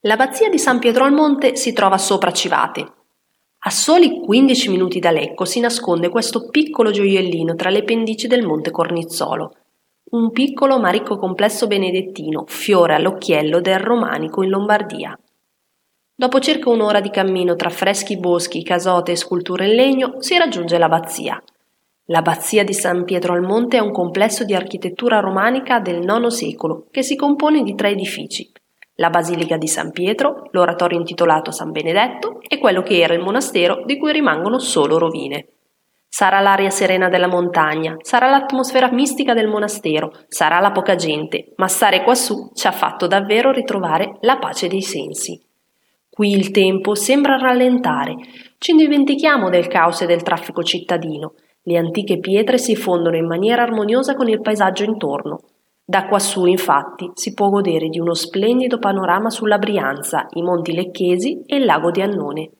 L'abbazia di San Pietro al Monte si trova sopra Civate. A soli 15 minuti da Lecco si nasconde questo piccolo gioiellino tra le pendici del Monte Cornizzolo. Un piccolo ma ricco complesso benedettino, fiore all'occhiello del romanico in Lombardia. Dopo circa un'ora di cammino tra freschi boschi, casote e sculture in legno, si raggiunge l'abbazia. L'abbazia di San Pietro al Monte è un complesso di architettura romanica del IX secolo che si compone di tre edifici, la Basilica di San Pietro, l'oratorio intitolato San Benedetto e quello che era il monastero di cui rimangono solo rovine. Sarà l'aria serena della montagna, sarà l'atmosfera mistica del monastero, sarà la poca gente, ma stare quassù ci ha fatto davvero ritrovare la pace dei sensi. Qui il tempo sembra rallentare, ci dimentichiamo del caos e del traffico cittadino, le antiche pietre si fondono in maniera armoniosa con il paesaggio intorno, da quassù, infatti, si può godere di uno splendido panorama sulla Brianza, i Monti Lecchesi e il lago di Annone.